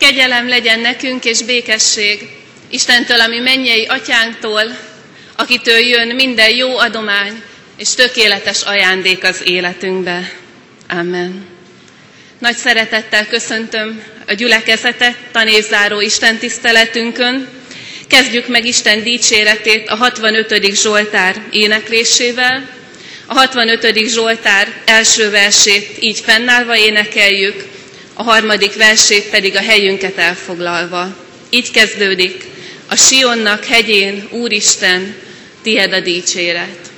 Kegyelem legyen nekünk és békesség Istentől, ami mennyei atyánktól, akitől jön minden jó adomány és tökéletes ajándék az életünkbe. Amen. Nagy szeretettel köszöntöm a gyülekezetet tanévzáró Isten tiszteletünkön. Kezdjük meg Isten dicséretét a 65. Zsoltár éneklésével. A 65. Zsoltár első versét így fennállva énekeljük, a harmadik versét pedig a helyünket elfoglalva. Így kezdődik, a Sionnak hegyén, Úristen, tied a dicséret.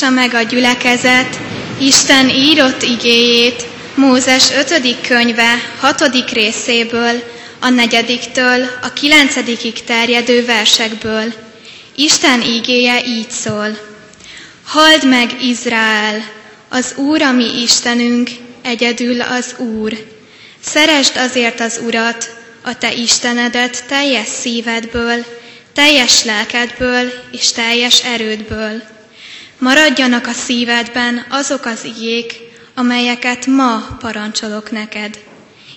Hallgassa meg a gyülekezet Isten írott igéjét Mózes 5. könyve 6. részéből, a negyediktől a kilencedikig terjedő versekből. Isten ígéje így szól. Halld meg, Izrael, az Úr, ami Istenünk, egyedül az Úr. Szeresd azért az Urat, a te Istenedet teljes szívedből, teljes lelkedből és teljes erődből Maradjanak a szívedben azok az igék, amelyeket ma parancsolok neked.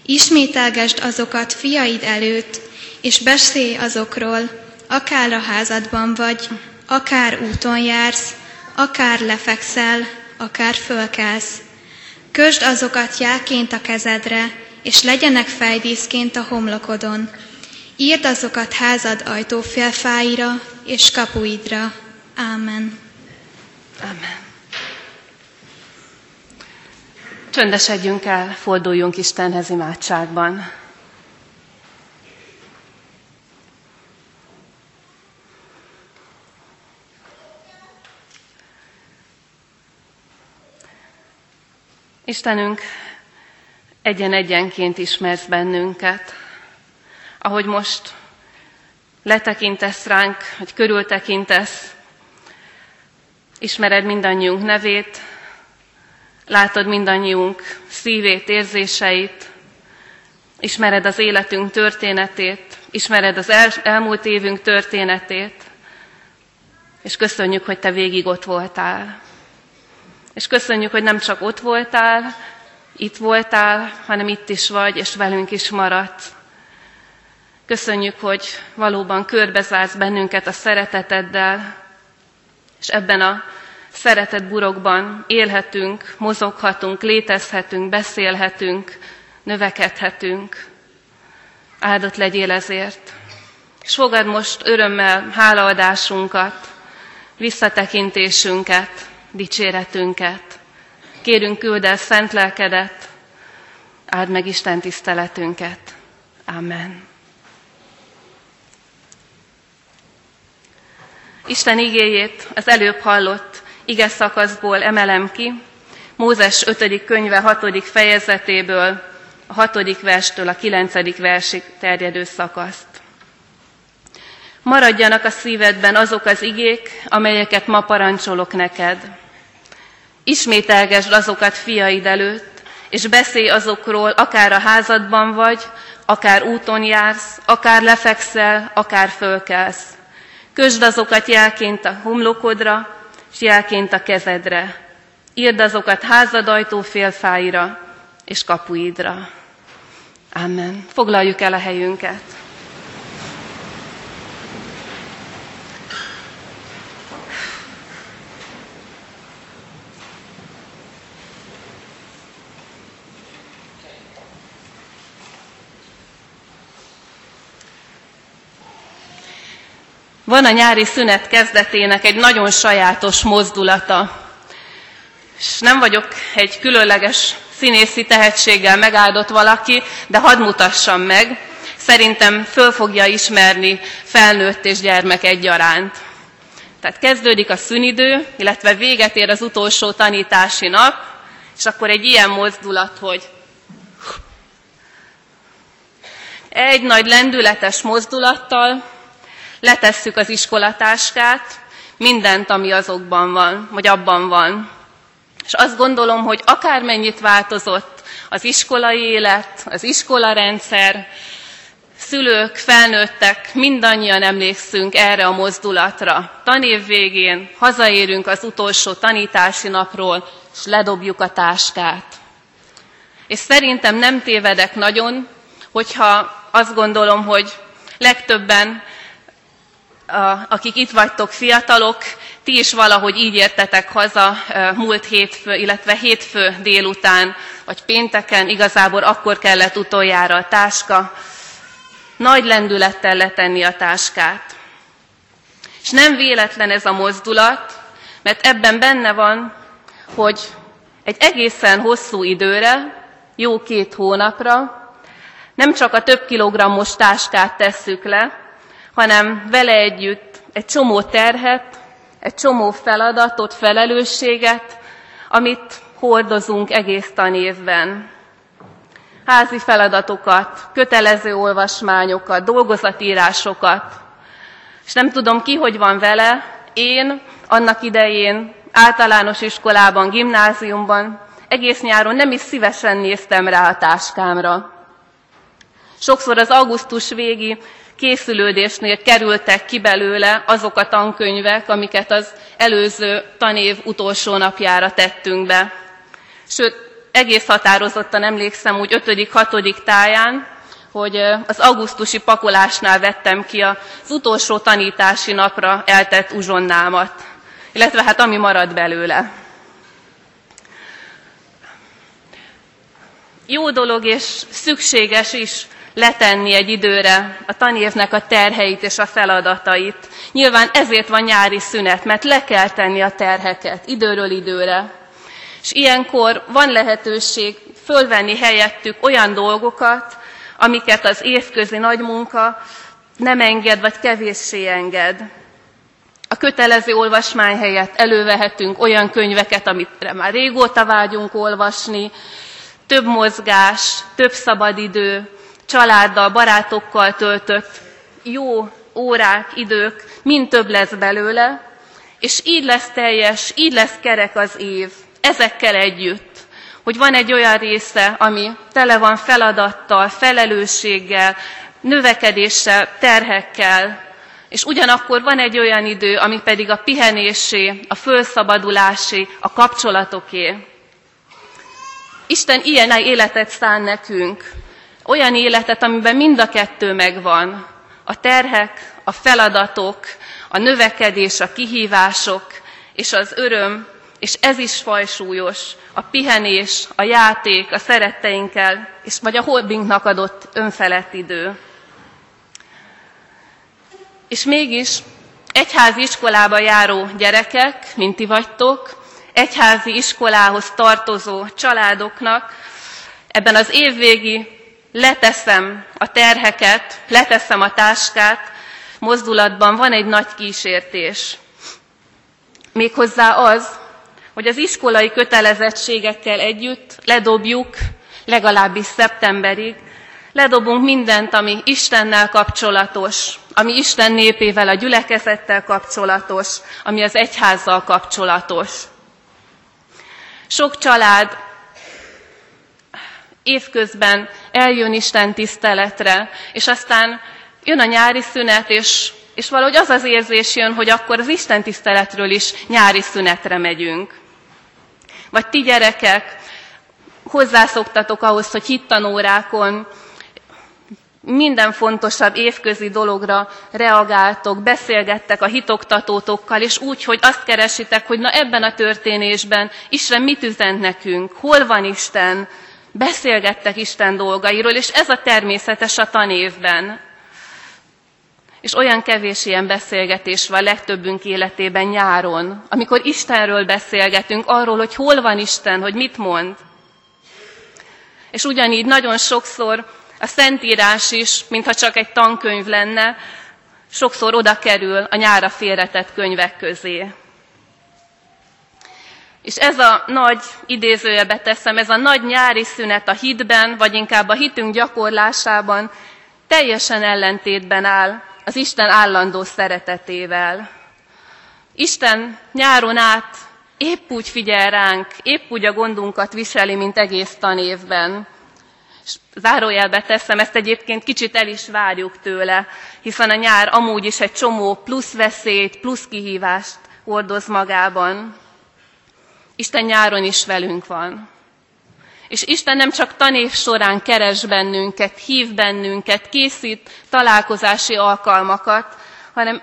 Ismételgesd azokat fiaid előtt, és beszélj azokról, akár a házadban vagy, akár úton jársz, akár lefekszel, akár fölkelsz. Kösd azokat jáként a kezedre, és legyenek fejdíszként a homlokodon. Írd azokat házad ajtófélfáira és kapuidra. Ámen. Amen. Csöndesedjünk el, forduljunk Istenhez imádságban. Istenünk, egyen-egyenként ismersz bennünket. Ahogy most letekintesz ránk, hogy körültekintesz, ismered mindannyiunk nevét, látod mindannyiunk szívét, érzéseit, ismered az életünk történetét, ismered az el, elmúlt évünk történetét, és köszönjük, hogy Te végig ott voltál. És köszönjük, hogy nem csak ott voltál, itt voltál, hanem itt is vagy, és velünk is maradsz. Köszönjük, hogy valóban körbezársz bennünket a szereteteddel, és ebben a szeretet burokban élhetünk, mozoghatunk, létezhetünk, beszélhetünk, növekedhetünk. Áldott legyél ezért. És fogad most örömmel hálaadásunkat, visszatekintésünket, dicséretünket. Kérünk küld el szent lelkedet, áld meg Isten tiszteletünket. Amen. Isten igéjét az előbb hallott ige szakaszból emelem ki, Mózes 5. könyve 6. fejezetéből, a 6. verstől a 9. versig terjedő szakaszt. Maradjanak a szívedben azok az igék, amelyeket ma parancsolok neked. Ismételgesd azokat fiaid előtt, és beszélj azokról, akár a házadban vagy, akár úton jársz, akár lefekszel, akár fölkelsz. Kösd azokat jelként a homlokodra, és jelként a kezedre. Írd azokat házad félfáira és kapuidra. Amen. Foglaljuk el a helyünket. Van a nyári szünet kezdetének egy nagyon sajátos mozdulata. És nem vagyok egy különleges színészi tehetséggel megáldott valaki, de hadd mutassam meg. Szerintem föl fogja ismerni felnőtt és gyermek egyaránt. Tehát kezdődik a szünidő, illetve véget ér az utolsó tanítási nap, és akkor egy ilyen mozdulat, hogy egy nagy lendületes mozdulattal letesszük az iskolatáskát, mindent, ami azokban van, vagy abban van. És azt gondolom, hogy akármennyit változott az iskolai élet, az iskolarendszer, szülők, felnőttek, mindannyian emlékszünk erre a mozdulatra. Tanév végén hazaérünk az utolsó tanítási napról, és ledobjuk a táskát. És szerintem nem tévedek nagyon, hogyha azt gondolom, hogy legtöbben akik itt vagytok fiatalok, ti is valahogy így értetek haza múlt hétfő, illetve hétfő délután, vagy pénteken, igazából akkor kellett utoljára a táska, nagy lendülettel letenni a táskát. És nem véletlen ez a mozdulat, mert ebben benne van, hogy egy egészen hosszú időre, jó két hónapra, nem csak a több kilogrammos táskát tesszük le, hanem vele együtt egy csomó terhet, egy csomó feladatot, felelősséget, amit hordozunk egész tanévben. Házi feladatokat, kötelező olvasmányokat, dolgozatírásokat. És nem tudom ki, hogy van vele, én annak idején általános iskolában, gimnáziumban egész nyáron nem is szívesen néztem rá a táskámra. Sokszor az augusztus végi készülődésnél kerültek ki belőle azok a tankönyvek, amiket az előző tanév utolsó napjára tettünk be. Sőt, egész határozottan emlékszem úgy 5.-6. táján, hogy az augusztusi pakolásnál vettem ki az utolsó tanítási napra eltett uzsonnámat, illetve hát ami marad belőle. Jó dolog és szükséges is letenni egy időre a tanévnek a terheit és a feladatait. Nyilván ezért van nyári szünet, mert le kell tenni a terheket időről időre. És ilyenkor van lehetőség fölvenni helyettük olyan dolgokat, amiket az évközi nagy munka nem enged, vagy kevéssé enged. A kötelező olvasmány helyett elővehetünk olyan könyveket, amit már régóta vágyunk olvasni, több mozgás, több szabadidő, családdal, barátokkal töltött jó órák, idők, mind több lesz belőle, és így lesz teljes, így lesz kerek az év, ezekkel együtt, hogy van egy olyan része, ami tele van feladattal, felelősséggel, növekedéssel, terhekkel, és ugyanakkor van egy olyan idő, ami pedig a pihenésé, a fölszabadulásé, a kapcsolatoké. Isten ilyen életet szán nekünk, olyan életet, amiben mind a kettő megvan. A terhek, a feladatok, a növekedés, a kihívások és az öröm, és ez is fajsúlyos, a pihenés, a játék, a szeretteinkkel, és vagy a hobbingnak adott önfelett idő. És mégis egyházi iskolába járó gyerekek, mint ti vagytok, egyházi iskolához tartozó családoknak ebben az évvégi leteszem a terheket, leteszem a táskát, mozdulatban van egy nagy kísértés. Méghozzá az, hogy az iskolai kötelezettségekkel együtt ledobjuk legalábbis szeptemberig, ledobunk mindent, ami Istennel kapcsolatos, ami Isten népével, a gyülekezettel kapcsolatos, ami az egyházzal kapcsolatos. Sok család évközben eljön Isten tiszteletre, és aztán jön a nyári szünet, és, és valahogy az az érzés jön, hogy akkor az Isten tiszteletről is nyári szünetre megyünk. Vagy ti gyerekek hozzászoktatok ahhoz, hogy hittanórákon minden fontosabb évközi dologra reagáltok, beszélgettek a hitoktatótokkal, és úgy, hogy azt keresitek, hogy na ebben a történésben Isten mit üzent nekünk, hol van Isten, beszélgettek Isten dolgairól, és ez a természetes a tanévben. És olyan kevés ilyen beszélgetés van legtöbbünk életében nyáron, amikor Istenről beszélgetünk, arról, hogy hol van Isten, hogy mit mond. És ugyanígy nagyon sokszor a Szentírás is, mintha csak egy tankönyv lenne, sokszor oda kerül a nyára félretett könyvek közé. És ez a nagy, idézőjebe teszem, ez a nagy nyári szünet a hitben, vagy inkább a hitünk gyakorlásában teljesen ellentétben áll az Isten állandó szeretetével. Isten nyáron át épp úgy figyel ránk, épp úgy a gondunkat viseli, mint egész tanévben. És zárójelbe teszem, ezt egyébként kicsit el is várjuk tőle, hiszen a nyár amúgy is egy csomó plusz veszélyt, plusz kihívást hordoz magában. Isten nyáron is velünk van. És Isten nem csak tanév során keres bennünket, hív bennünket, készít találkozási alkalmakat, hanem,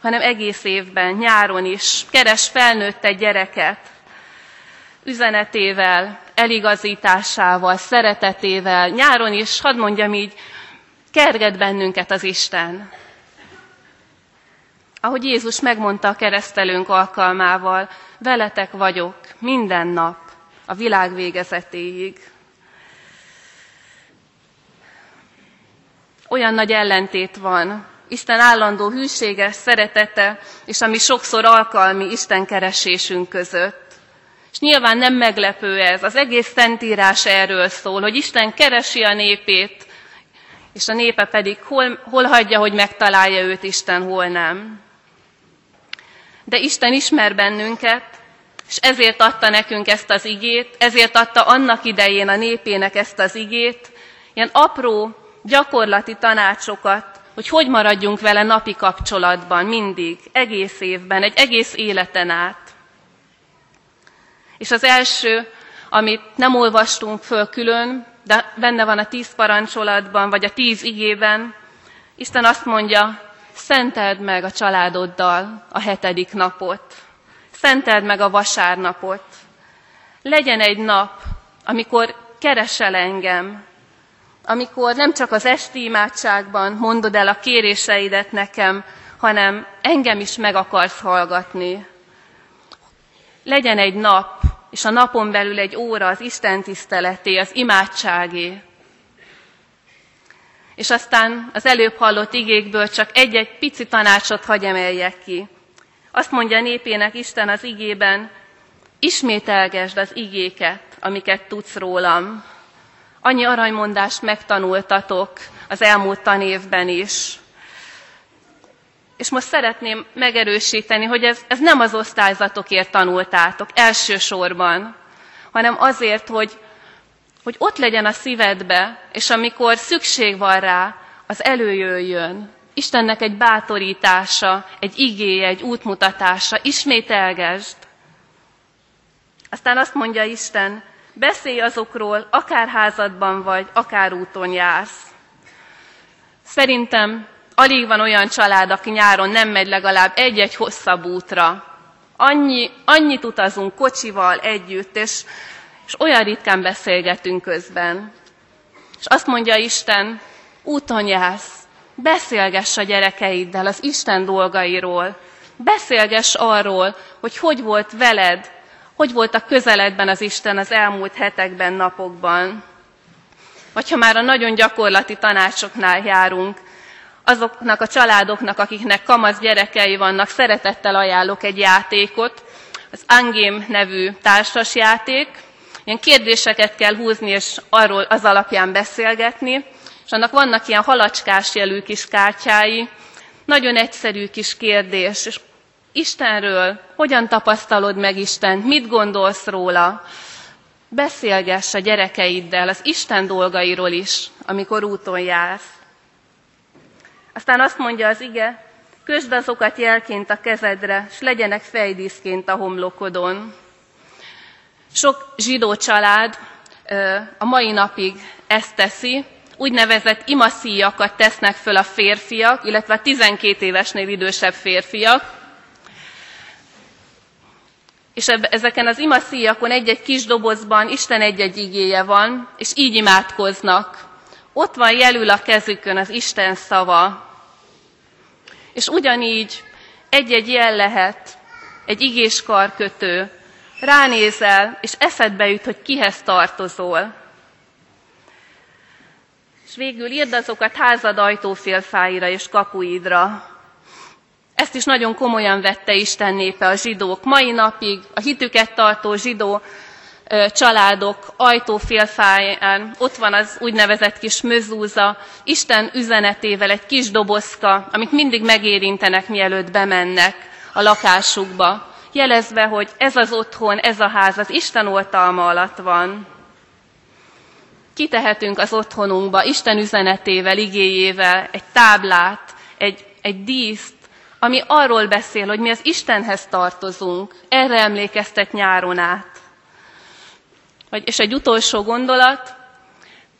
hanem egész évben, nyáron is keres felnőtte gyereket, üzenetével, eligazításával, szeretetével, nyáron is, hadd mondjam így, kerget bennünket az Isten. Ahogy Jézus megmondta a keresztelőnk alkalmával, veletek vagyok minden nap a világ végezetéig. Olyan nagy ellentét van Isten állandó hűséges szeretete, és ami sokszor alkalmi Isten keresésünk között. És nyilván nem meglepő ez, az egész Szentírás erről szól, hogy Isten keresi a népét, és a népe pedig hol, hol hagyja, hogy megtalálja őt Isten, hol nem. De Isten ismer bennünket, és ezért adta nekünk ezt az igét, ezért adta annak idején a népének ezt az igét, ilyen apró, gyakorlati tanácsokat, hogy hogy maradjunk vele napi kapcsolatban mindig, egész évben, egy egész életen át. És az első, amit nem olvastunk föl külön, de benne van a tíz parancsolatban, vagy a tíz igében, Isten azt mondja, szenteld meg a családoddal a hetedik napot. Szenteld meg a vasárnapot. Legyen egy nap, amikor keresel engem, amikor nem csak az esti imádságban mondod el a kéréseidet nekem, hanem engem is meg akarsz hallgatni. Legyen egy nap, és a napon belül egy óra az Isten tiszteleté, az imádságé. És aztán az előbb hallott igékből csak egy-egy pici tanácsot hagy emeljek ki Azt mondja népének Isten az igében, ismételgesd az igéket, amiket tudsz rólam. Annyi aranymondást megtanultatok az elmúlt tanévben is. És most szeretném megerősíteni, hogy ez, ez nem az osztályzatokért tanultátok elsősorban, hanem azért, hogy, hogy ott legyen a szívedbe, és amikor szükség van rá, az előjöjjön. Istennek egy bátorítása, egy igéje, egy útmutatása, ismételgesd. Aztán azt mondja Isten, beszélj azokról, akár házadban vagy, akár úton jársz. Szerintem alig van olyan család, aki nyáron nem megy legalább egy-egy hosszabb útra. Annyi, annyit utazunk kocsival együtt, és, és olyan ritkán beszélgetünk közben. És azt mondja Isten, úton jársz, beszélgess a gyerekeiddel az Isten dolgairól, beszélgess arról, hogy hogy volt veled, hogy volt a közeledben az Isten az elmúlt hetekben, napokban. Vagy ha már a nagyon gyakorlati tanácsoknál járunk, azoknak a családoknak, akiknek kamasz gyerekei vannak, szeretettel ajánlok egy játékot, az Angém nevű társasjáték. Ilyen kérdéseket kell húzni, és arról az alapján beszélgetni, és annak vannak ilyen halacskás jelű kis kártyái, nagyon egyszerű kis kérdés, és Istenről hogyan tapasztalod meg Istent, mit gondolsz róla, beszélgess a gyerekeiddel az Isten dolgairól is, amikor úton jársz. Aztán azt mondja az ige, közd azokat jelként a kezedre, s legyenek fejdíszként a homlokodon. Sok zsidó család a mai napig ezt teszi, úgynevezett imaszíjakat tesznek föl a férfiak, illetve a 12 évesnél idősebb férfiak, és ezeken az imaszíjakon egy-egy kis dobozban Isten egy-egy igéje van, és így imádkoznak. Ott van jelül a kezükön az Isten szava. És ugyanígy egy-egy jel lehet, egy igés karkötő, ránézel, és eszedbe jut, hogy kihez tartozol. És végül írd azokat házad ajtófélfáira és kapuidra. Ezt is nagyon komolyan vette Isten népe a zsidók. Mai napig a hitüket tartó zsidó családok ajtófélfáján ott van az úgynevezett kis mözúza, Isten üzenetével egy kis dobozka, amit mindig megérintenek, mielőtt bemennek a lakásukba, jelezve, hogy ez az otthon, ez a ház az Isten oltalma alatt van kitehetünk az otthonunkba Isten üzenetével, igéjével egy táblát, egy, egy díszt, ami arról beszél, hogy mi az Istenhez tartozunk. Erre emlékeztet nyáron át. És egy utolsó gondolat,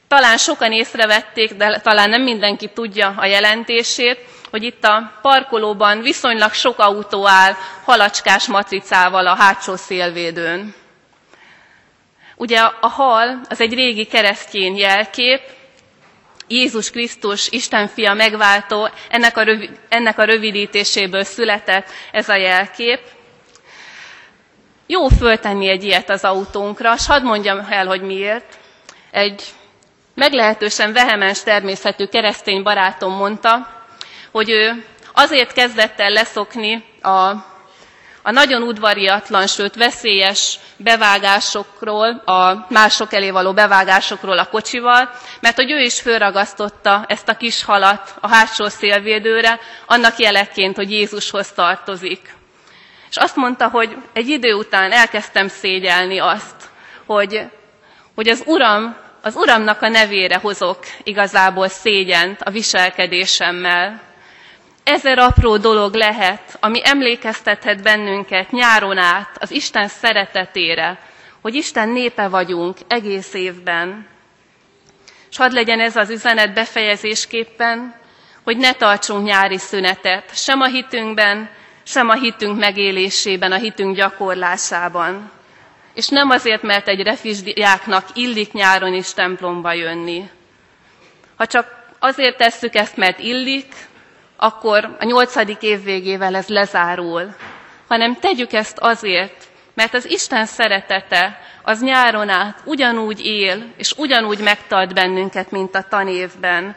talán sokan észrevették, de talán nem mindenki tudja a jelentését, hogy itt a parkolóban viszonylag sok autó áll halacskás matricával a hátsó szélvédőn. Ugye a hal az egy régi keresztjén jelkép, Jézus Krisztus, Isten fia megváltó, ennek a, rövid, ennek a rövidítéséből született ez a jelkép. Jó föltenni egy ilyet az autónkra, és hadd mondjam el, hogy miért. Egy meglehetősen vehemens természetű keresztény barátom mondta, hogy ő azért kezdett el leszokni a a nagyon udvariatlan, sőt veszélyes bevágásokról, a mások elé való bevágásokról a kocsival, mert hogy ő is fölragasztotta ezt a kis halat a hátsó szélvédőre, annak jeleként, hogy Jézushoz tartozik. És azt mondta, hogy egy idő után elkezdtem szégyelni azt, hogy, hogy az Uram, az Uramnak a nevére hozok igazából szégyent a viselkedésemmel ezer apró dolog lehet, ami emlékeztethet bennünket nyáron át az Isten szeretetére, hogy Isten népe vagyunk egész évben. És hadd legyen ez az üzenet befejezésképpen, hogy ne tartsunk nyári szünetet, sem a hitünkben, sem a hitünk megélésében, a hitünk gyakorlásában. És nem azért, mert egy refizsdiáknak illik nyáron is templomba jönni. Ha csak azért tesszük ezt, mert illik, akkor a nyolcadik év végével ez lezárul, hanem tegyük ezt azért, mert az Isten szeretete az nyáron át ugyanúgy él, és ugyanúgy megtart bennünket, mint a tanévben.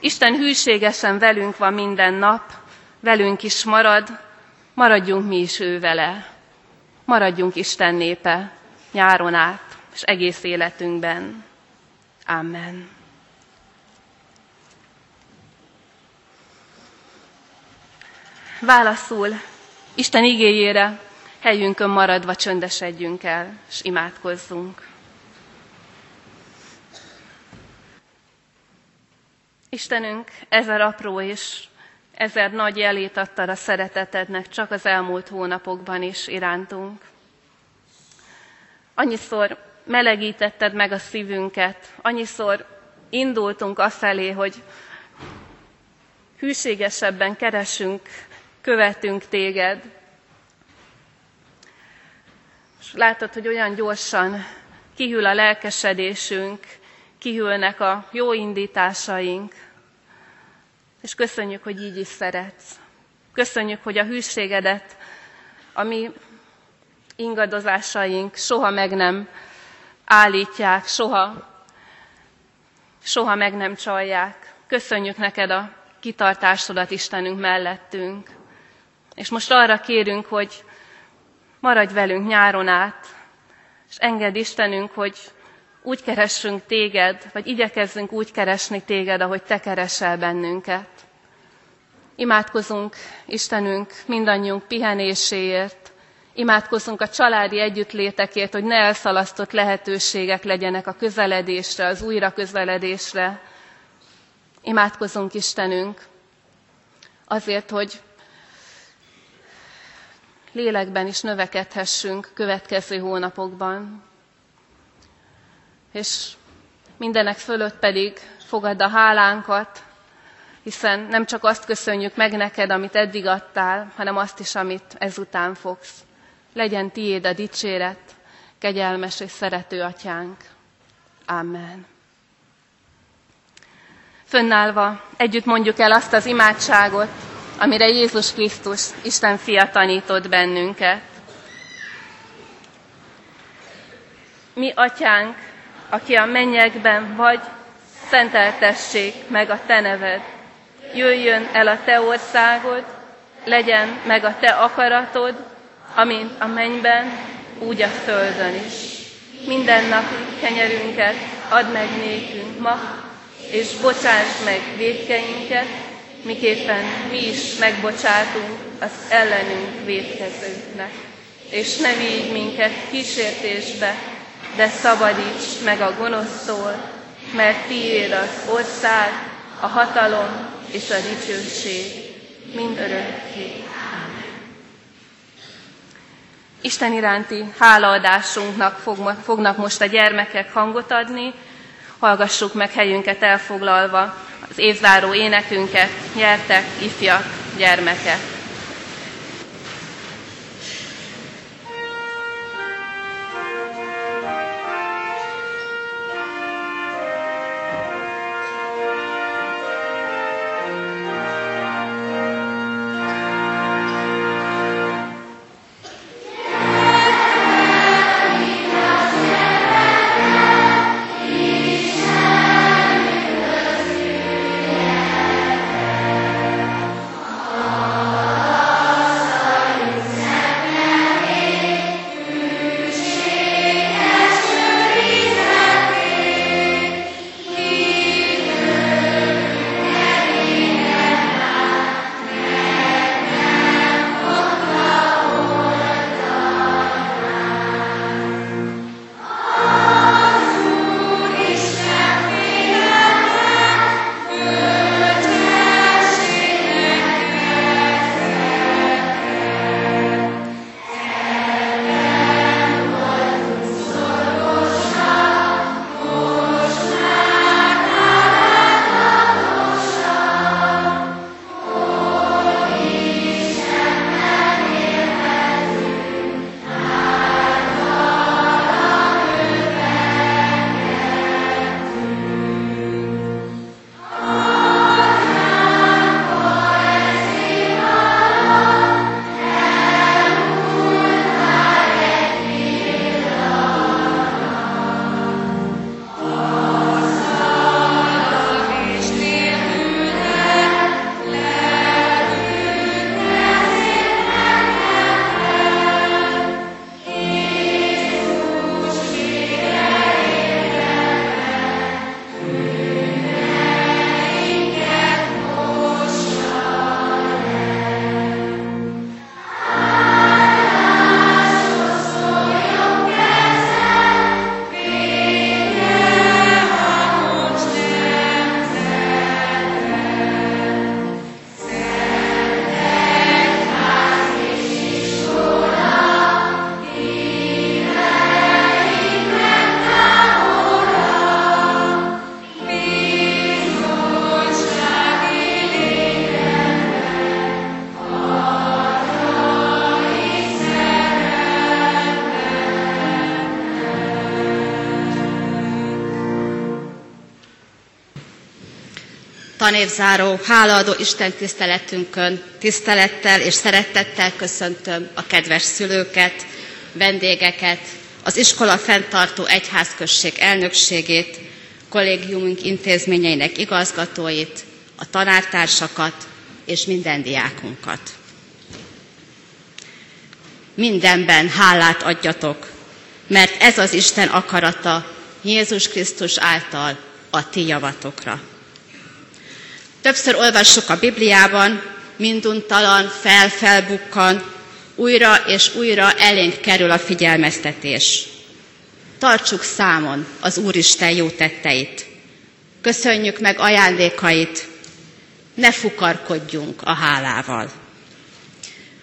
Isten hűségesen velünk van minden nap, velünk is marad, maradjunk mi is ő vele, maradjunk Isten népe nyáron át, és egész életünkben. Amen. Válaszul Isten igéjére helyünkön maradva csöndesedjünk el, és imádkozzunk. Istenünk, ezer apró és ezer nagy jelét adtad a szeretetednek csak az elmúlt hónapokban is irántunk. Annyiszor melegítetted meg a szívünket, annyiszor indultunk afelé, hogy hűségesebben keresünk, követünk téged. És látod, hogy olyan gyorsan kihűl a lelkesedésünk, kihűlnek a jó indításaink, és köszönjük, hogy így is szeretsz. Köszönjük, hogy a hűségedet, a mi ingadozásaink soha meg nem állítják, soha, soha meg nem csalják. Köszönjük neked a kitartásodat Istenünk mellettünk. És most arra kérünk, hogy maradj velünk nyáron át, és engedd Istenünk, hogy úgy keressünk téged, vagy igyekezzünk úgy keresni téged, ahogy te keresel bennünket. Imádkozunk, Istenünk, mindannyiunk pihenéséért, imádkozunk a családi együttlétekért, hogy ne elszalasztott lehetőségek legyenek a közeledésre, az újra közeledésre. Imádkozunk, Istenünk, azért, hogy lélekben is növekedhessünk következő hónapokban és mindenek fölött pedig fogad a hálánkat, hiszen nem csak azt köszönjük meg neked, amit eddig adtál, hanem azt is, amit ezután fogsz. Legyen tiéd a dicséret, kegyelmes és szerető atyánk. Amen. Fönnállva együtt mondjuk el azt az imádságot, amire Jézus Krisztus, Isten fia tanított bennünket. Mi, atyánk, aki a mennyekben vagy, szenteltessék meg a te neved. Jöjjön el a te országod, legyen meg a te akaratod, amint a mennyben, úgy a földön is. Minden napi kenyerünket add meg nékünk ma, és bocsáss meg védkeinket, miképpen mi is megbocsátunk az ellenünk védkezőknek. És ne vigy minket kísértésbe, de szabadíts meg a gonosztól, mert tiéd az ország, a hatalom és a dicsőség, mind örökké. Isten iránti hálaadásunknak fognak most a gyermekek hangot adni, hallgassuk meg helyünket elfoglalva az évzáró énekünket, nyertek, ifjak, gyermekek. Tanévzáró, hálaadó Isten tiszteletünkön tisztelettel és szeretettel köszöntöm a kedves szülőket, vendégeket, az iskola fenntartó egyházközség elnökségét, kollégiumunk intézményeinek igazgatóit, a tanártársakat és minden diákunkat. Mindenben hálát adjatok, mert ez az Isten akarata Jézus Krisztus által a ti javatokra. Többször olvassuk a Bibliában, minduntalan fel-felbukkan, újra és újra elénk kerül a figyelmeztetés. Tartsuk számon az Úristen jó tetteit. Köszönjük meg ajándékait, ne fukarkodjunk a hálával.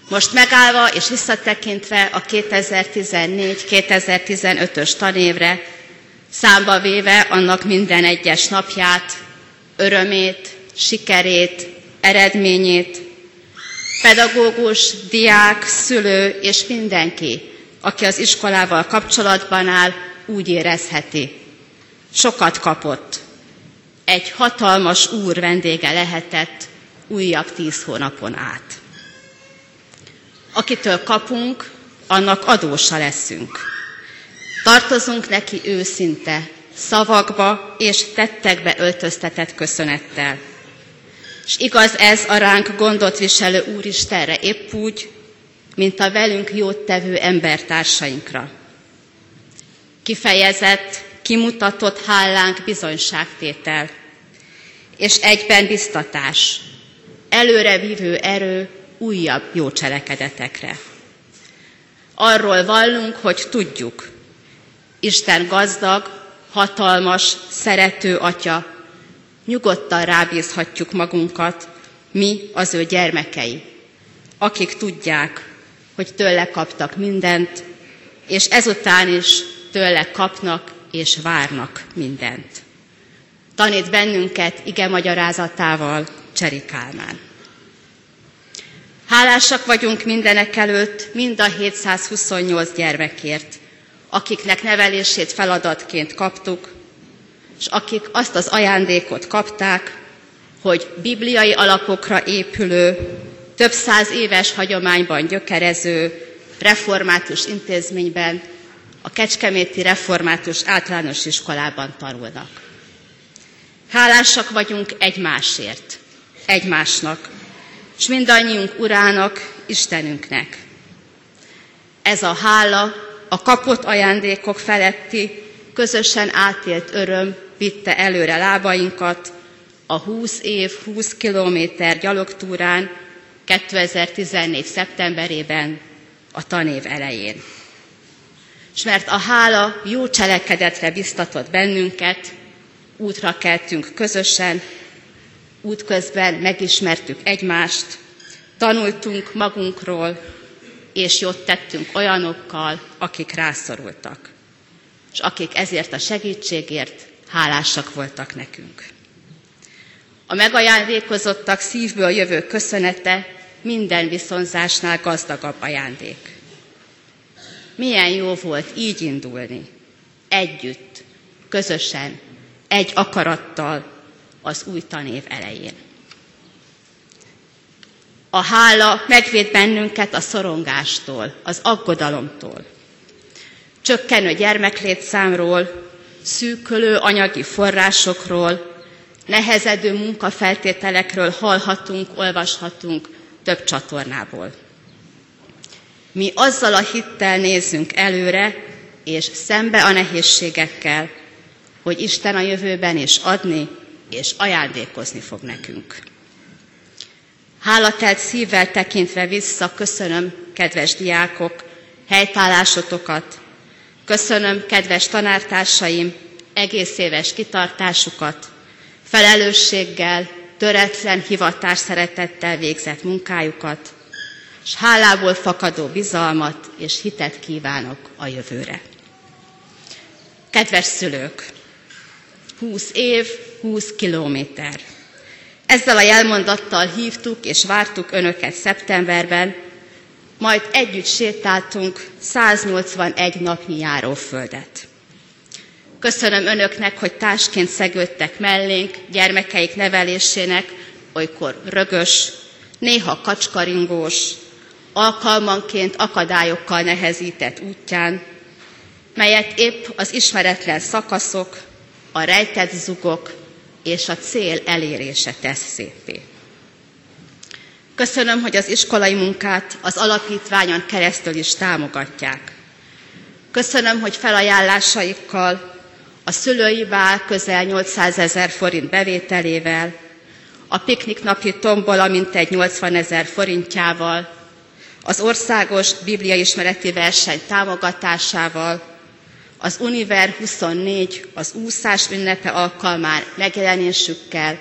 Most megállva és visszatekintve a 2014-2015-ös tanévre, számba véve annak minden egyes napját, örömét, sikerét, eredményét, pedagógus, diák, szülő és mindenki, aki az iskolával kapcsolatban áll, úgy érezheti. Sokat kapott. Egy hatalmas úr vendége lehetett újabb tíz hónapon át. Akitől kapunk, annak adósa leszünk. Tartozunk neki őszinte, szavakba és tettekbe öltöztetett köszönettel. És igaz ez a ránk gondot viselő Úristenre épp úgy, mint a velünk jót tevő embertársainkra. Kifejezett, kimutatott hálánk bizonyságtétel, és egyben biztatás, előrevívő erő újabb jó cselekedetekre. Arról vallunk, hogy tudjuk, Isten gazdag, hatalmas, szerető atya, nyugodtan rábízhatjuk magunkat, mi az ő gyermekei, akik tudják, hogy tőle kaptak mindent, és ezután is tőle kapnak és várnak mindent. Tanít bennünket ige magyarázatával Cseri Kálmán. Hálásak vagyunk mindenek előtt mind a 728 gyermekért, akiknek nevelését feladatként kaptuk, és akik azt az ajándékot kapták, hogy bibliai alapokra épülő, több száz éves hagyományban gyökerező református intézményben, a Kecskeméti Református Általános Iskolában tanulnak. Hálásak vagyunk egymásért, egymásnak, és mindannyiunk urának, Istenünknek. Ez a hála a kapott ajándékok feletti, közösen átélt öröm vitte előre lábainkat a 20 év, 20 kilométer gyalogtúrán 2014. szeptemberében, a tanév elején. És mert a hála jó cselekedetre biztatott bennünket, útra keltünk közösen, útközben megismertük egymást, tanultunk magunkról, és jót tettünk olyanokkal, akik rászorultak, és akik ezért a segítségért hálásak voltak nekünk. A megajándékozottak szívből jövő köszönete minden viszonzásnál gazdagabb ajándék. Milyen jó volt így indulni, együtt, közösen, egy akarattal az új tanév elején. A hála megvéd bennünket a szorongástól, az aggodalomtól. Csökkenő gyermeklétszámról, szűkölő anyagi forrásokról, nehezedő munkafeltételekről hallhatunk, olvashatunk több csatornából. Mi azzal a hittel nézzünk előre, és szembe a nehézségekkel, hogy Isten a jövőben is adni és ajándékozni fog nekünk. Hálatelt szívvel tekintve vissza köszönöm, kedves diákok, helytállásotokat, Köszönöm, kedves tanártársaim, egész éves kitartásukat, felelősséggel, töretlen hivatás szeretettel végzett munkájukat, és hálából fakadó bizalmat és hitet kívánok a jövőre. Kedves szülők, 20 év, 20 kilométer. Ezzel a jelmondattal hívtuk és vártuk Önöket szeptemberben, majd együtt sétáltunk 181 napnyi járóföldet. Köszönöm önöknek, hogy társként szegődtek mellénk gyermekeik nevelésének, olykor rögös, néha kacskaringós, alkalmanként akadályokkal nehezített útján, melyet épp az ismeretlen szakaszok, a rejtett zugok és a cél elérése tesz szépé. Köszönöm, hogy az iskolai munkát az alapítványon keresztül is támogatják. Köszönöm, hogy felajánlásaikkal, a szülői bál közel 800 ezer forint bevételével, a pikniknapi tombola mintegy 80 ezer forintjával, az országos bibliaismereti verseny támogatásával, az Univer 24 az úszás ünnepe alkalmán megjelenésükkel,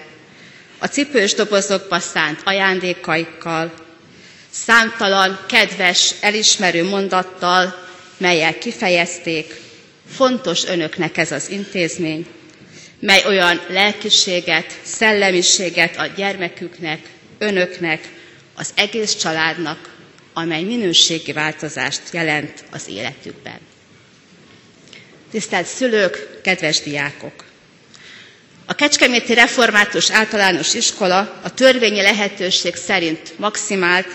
a cipős dobozokba szánt ajándékaikkal, számtalan kedves, elismerő mondattal, melyel kifejezték, fontos önöknek ez az intézmény, mely olyan lelkiséget, szellemiséget ad gyermeküknek, önöknek, az egész családnak, amely minőségi változást jelent az életükben. Tisztelt szülők, kedves diákok! A Kecskeméti Református Általános Iskola a törvényi lehetőség szerint maximált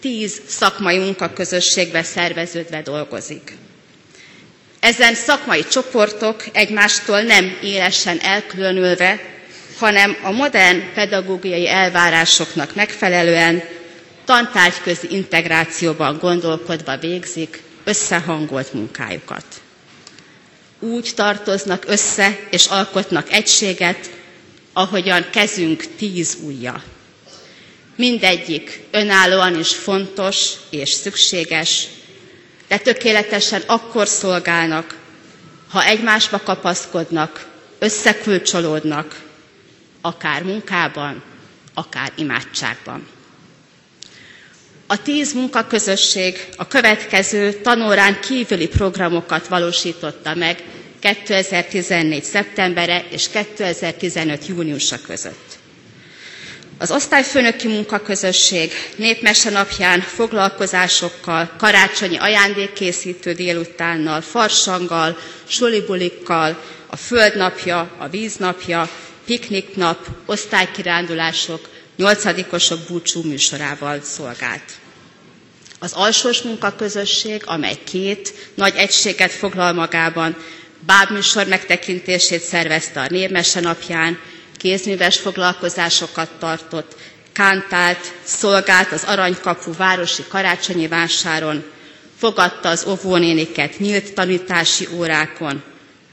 tíz szakmai munkaközösségbe szerveződve dolgozik. Ezen szakmai csoportok egymástól nem élesen elkülönülve, hanem a modern pedagógiai elvárásoknak megfelelően tantárgyközi integrációban gondolkodva végzik összehangolt munkájukat. Úgy tartoznak össze és alkotnak egységet, ahogyan kezünk tíz ujja. Mindegyik önállóan is fontos és szükséges, de tökéletesen akkor szolgálnak, ha egymásba kapaszkodnak, összekülcsolódnak, akár munkában, akár imádságban. A tíz munkaközösség a következő tanórán kívüli programokat valósította meg 2014. szeptembere és 2015. júniusa között. Az osztályfőnöki munkaközösség népmese napján foglalkozásokkal, karácsonyi ajándékkészítő délutánnal, farsanggal, sulibulikkal, a földnapja, a víznapja, pikniknap, osztálykirándulások, nyolcadikosok búcsú műsorával szolgált. Az alsós munkaközösség, amely két nagy egységet foglal magában, bábműsor megtekintését szervezte a Népmese napján, kézműves foglalkozásokat tartott, kántált, szolgált az Aranykapu városi karácsonyi vásáron, fogadta az óvónéniket nyílt tanítási órákon,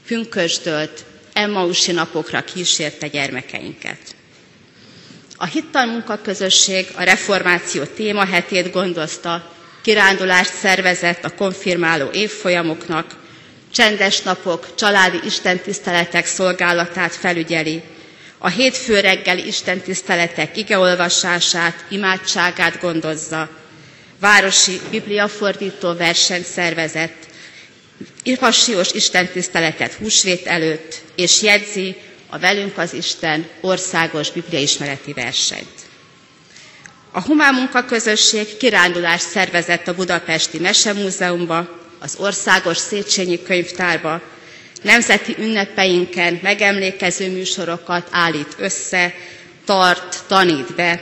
pünkösdölt, Emmausi napokra kísérte gyermekeinket. A hittal munkaközösség a reformáció témahetét gondozta, kirándulást szervezett a konfirmáló évfolyamoknak, csendes napok, családi istentiszteletek szolgálatát felügyeli, a hétfő reggeli istentiszteletek igeolvasását, imádságát gondozza, városi bibliafordító versenyt szervezett, passions istentiszteletet húsvét előtt, és jegyzi a Velünk az Isten országos bibliaismereti versenyt. A Humán Munkaközösség kirándulást szervezett a Budapesti Mesemúzeumba, az Országos Széchenyi Könyvtárba, nemzeti ünnepeinken megemlékező műsorokat állít össze, tart, tanít be,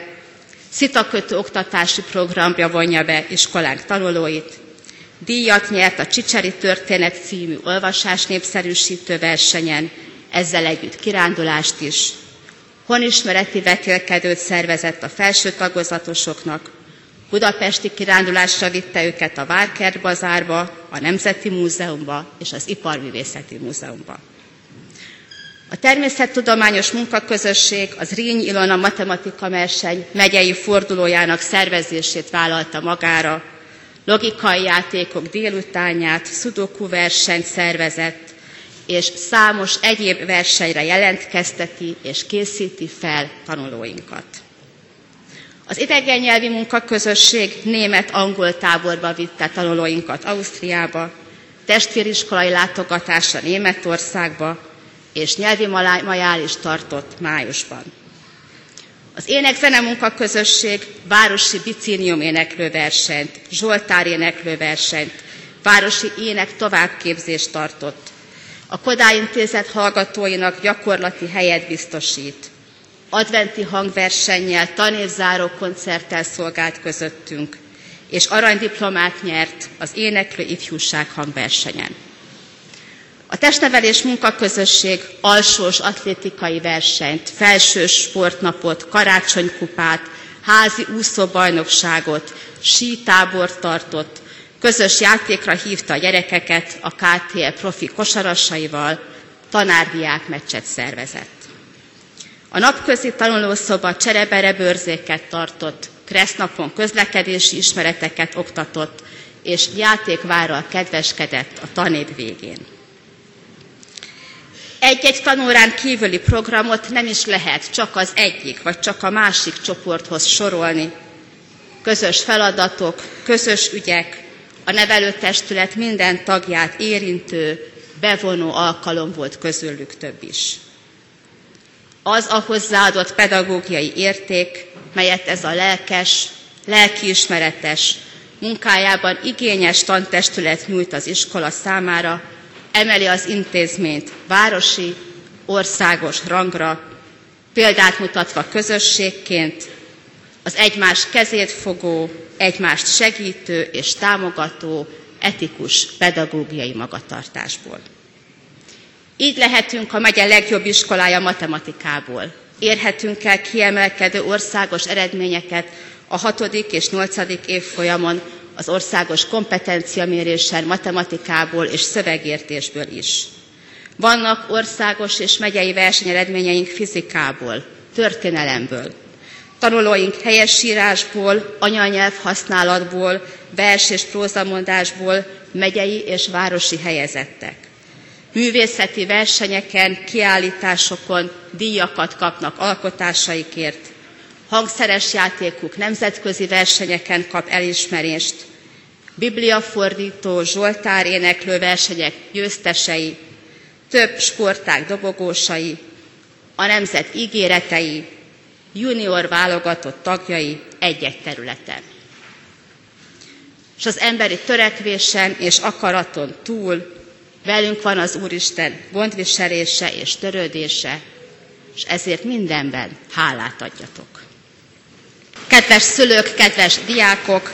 szitakötő oktatási programja vonja be iskolánk tanulóit, díjat nyert a Csicseri Történet című olvasás népszerűsítő versenyen, ezzel együtt kirándulást is, honismereti vetélkedőt szervezett a felső tagozatosoknak, Budapesti kirándulásra vitte őket a Várkert bazárba, a Nemzeti Múzeumba és az Iparművészeti Múzeumba. A természettudományos munkaközösség az Ríny Ilona matematika verseny megyei fordulójának szervezését vállalta magára, logikai játékok délutánját, szudoku versenyt szervezett, és számos egyéb versenyre jelentkezteti és készíti fel tanulóinkat. Az idegen nyelvi munkaközösség német-angol táborba vitte tanulóinkat Ausztriába, testvériskolai látogatásra Németországba, és nyelvi majál is tartott májusban. Az ének-zene munkaközösség városi bicínium éneklőversenyt, Zsoltár éneklőversenyt, városi ének továbbképzést tartott, A Kodály Intézet hallgatóinak gyakorlati helyet biztosít. Adventi hangversennyel, tanévzáró koncerttel szolgált közöttünk, és aranydiplomát nyert az éneklő ifjúság hangversenyen. A testnevelés munkaközösség alsós atlétikai versenyt, felsős sportnapot, karácsonykupát, házi úszóbajnokságot, sítábort tartott, közös játékra hívta a gyerekeket a KTL profi kosarasaival, tanárdiák meccset szervezett. A napközi tanulószoba cserebere bőrzéket tartott, kresznapon közlekedési ismereteket oktatott, és játékvárral kedveskedett a tanév végén. Egy-egy tanórán kívüli programot nem is lehet csak az egyik vagy csak a másik csoporthoz sorolni. Közös feladatok, közös ügyek, a nevelőtestület minden tagját érintő, bevonó alkalom volt közülük több is. Az a hozzáadott pedagógiai érték, melyet ez a lelkes, lelkiismeretes, munkájában igényes tantestület nyújt az iskola számára, emeli az intézményt városi, országos rangra, példát mutatva közösségként, az egymás kezét fogó, egymást segítő és támogató etikus pedagógiai magatartásból. Így lehetünk a megye legjobb iskolája matematikából. Érhetünk el kiemelkedő országos eredményeket a hatodik és nyolcadik évfolyamon az országos kompetenciamérésen matematikából és szövegértésből is. Vannak országos és megyei versenyeredményeink fizikából, történelemből. Tanulóink helyesírásból, anyanyelv használatból, vers és prózamondásból megyei és városi helyezettek. Művészeti versenyeken, kiállításokon díjakat kapnak alkotásaikért, hangszeres játékuk nemzetközi versenyeken kap elismerést, bibliafordító, zsoltár éneklő versenyek győztesei, több sporták dobogósai, a nemzet ígéretei, junior válogatott tagjai egy-egy területen. És az emberi törekvésen és akaraton túl velünk van az Úristen gondviselése és törődése, és ezért mindenben hálát adjatok. Kedves szülők, kedves diákok,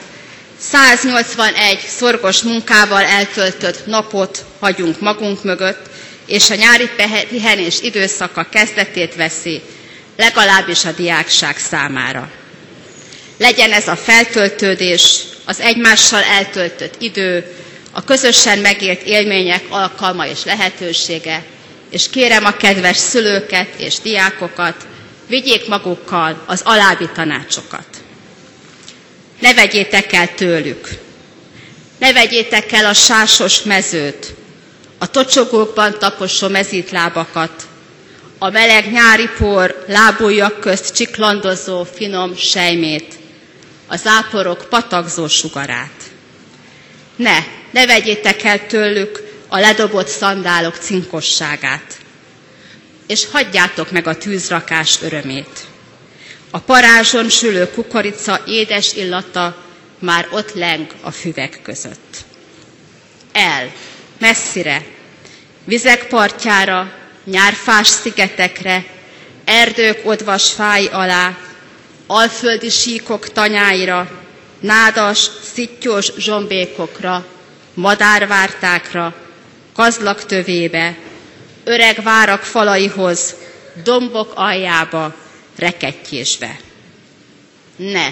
181 szorgos munkával eltöltött napot hagyunk magunk mögött, és a nyári pihenés időszaka kezdetét veszi, legalábbis a diákság számára. Legyen ez a feltöltődés, az egymással eltöltött idő, a közösen megélt élmények alkalma és lehetősége, és kérem a kedves szülőket és diákokat, vigyék magukkal az alábbi tanácsokat. Ne vegyétek el tőlük. Ne vegyétek el a sásos mezőt, a tocsogókban taposó mezítlábakat, a meleg nyári por lábújak közt csiklandozó finom sejmét, az áporok patakzó sugarát. Ne, ne vegyétek el tőlük a ledobott szandálok cinkosságát, és hagyjátok meg a tűzrakás örömét. A parázson sülő kukorica édes illata már ott leng a füvek között. El, messzire, vizek partjára, nyárfás szigetekre, erdők odvas fái alá, alföldi síkok tanyáira, nádas, szittyós zsombékokra, madárvártákra, kazlak tövébe, öreg várak falaihoz, dombok aljába, rekettyésbe. Ne,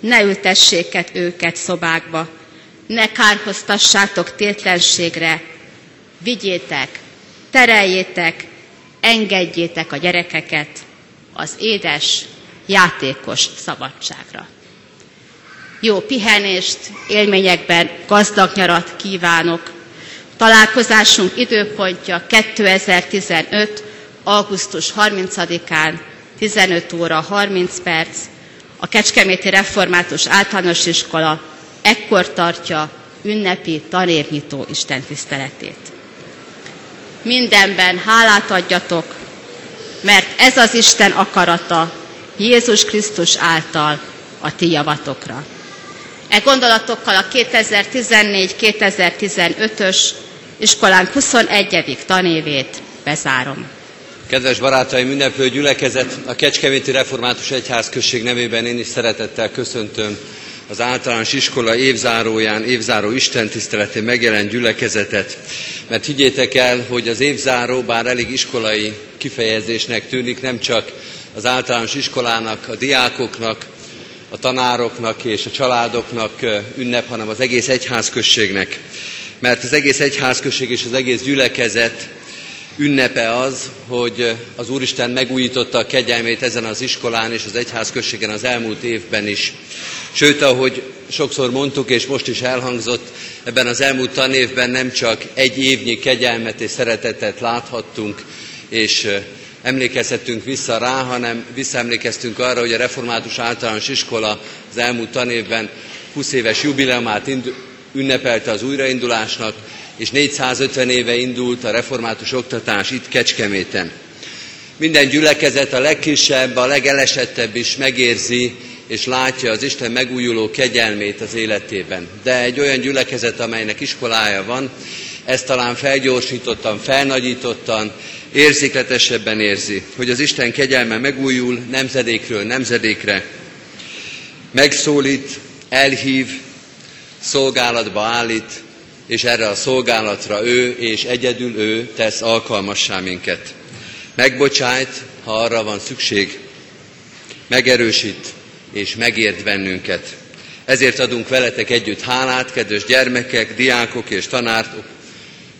ne ültessék őket szobákba, ne kárhoztassátok tétlenségre, vigyétek, tereljétek, engedjétek a gyerekeket az édes, játékos szabadságra. Jó pihenést, élményekben gazdag nyarat kívánok. Találkozásunk időpontja 2015. augusztus 30-án 15 óra 30 perc. A Kecskeméti Református Általános Iskola ekkor tartja ünnepi tanévnyitó istentiszteletét. Mindenben hálát adjatok, mert ez az Isten akarata Jézus Krisztus által a ti javatokra. E gondolatokkal a 2014-2015-ös iskolánk 21. tanévét bezárom. Kedves barátaim, ünneplő gyülekezet, a Kecskeméti Református Egyház község nevében én is szeretettel köszöntöm az általános iskola évzáróján, évzáró istentiszteletén megjelent gyülekezetet. Mert higgyétek el, hogy az évzáró, bár elég iskolai kifejezésnek tűnik, nem csak az általános iskolának, a diákoknak, a tanároknak és a családoknak ünnep, hanem az egész egyházközségnek. Mert az egész egyházközség és az egész gyülekezet ünnepe az, hogy az Úristen megújította a kegyelmét ezen az iskolán és az egyházközségen az elmúlt évben is. Sőt, ahogy sokszor mondtuk, és most is elhangzott, ebben az elmúlt tanévben nem csak egy évnyi kegyelmet és szeretetet láthattunk, és emlékezhetünk vissza rá, hanem visszaemlékeztünk arra, hogy a Református Általános Iskola az elmúlt tanévben 20 éves jubileumát ünnepelte az újraindulásnak, és 450 éve indult a református oktatás itt Kecskeméten. Minden gyülekezet, a legkisebb, a legelesettebb is megérzi és látja az Isten megújuló kegyelmét az életében. De egy olyan gyülekezet, amelynek iskolája van, ezt talán felgyorsítottan, felnagyítottan, érzékletesebben érzi, hogy az Isten kegyelme megújul nemzedékről nemzedékre, megszólít, elhív, szolgálatba állít, és erre a szolgálatra ő és egyedül ő tesz alkalmassá minket. Megbocsájt, ha arra van szükség, megerősít és megért bennünket. Ezért adunk veletek együtt hálát, kedves gyermekek, diákok és tanárok,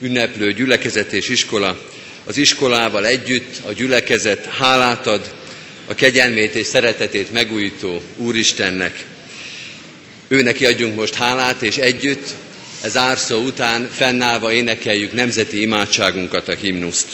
ünneplő gyülekezet és iskola. Az iskolával együtt a gyülekezet hálát ad a kegyelmét és szeretetét megújító Úristennek. Ő adjunk most hálát, és együtt ez árszó után fennállva énekeljük nemzeti imádságunkat, a himnuszt.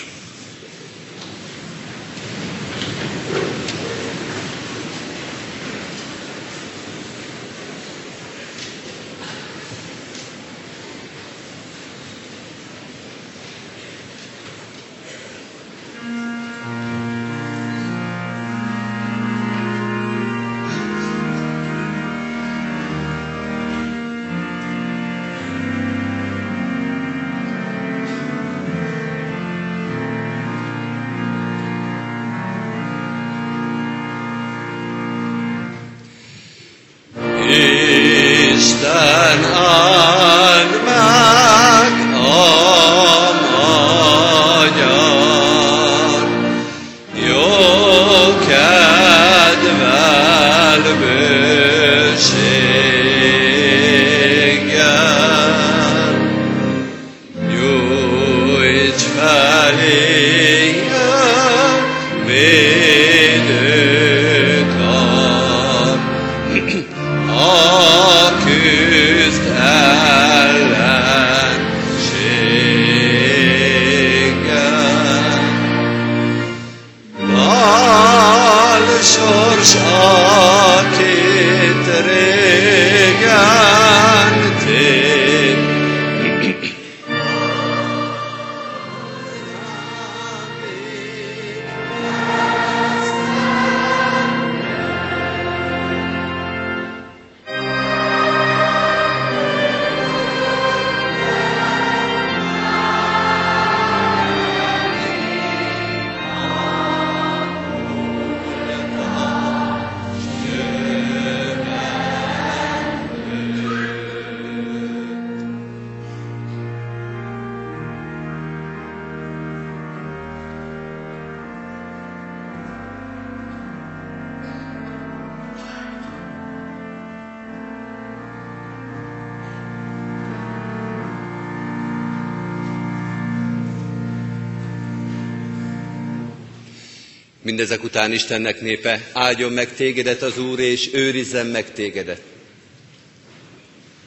Mindezek után Istennek népe, áldjon meg tégedet az Úr, és őrizzen meg tégedet.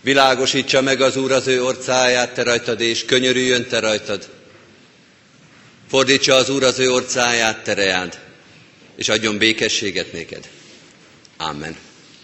Világosítsa meg az Úr az ő orcáját te rajtad, és könyörüljön te rajtad. Fordítsa az Úr az ő orcáját te reád, és adjon békességet néked. Amen.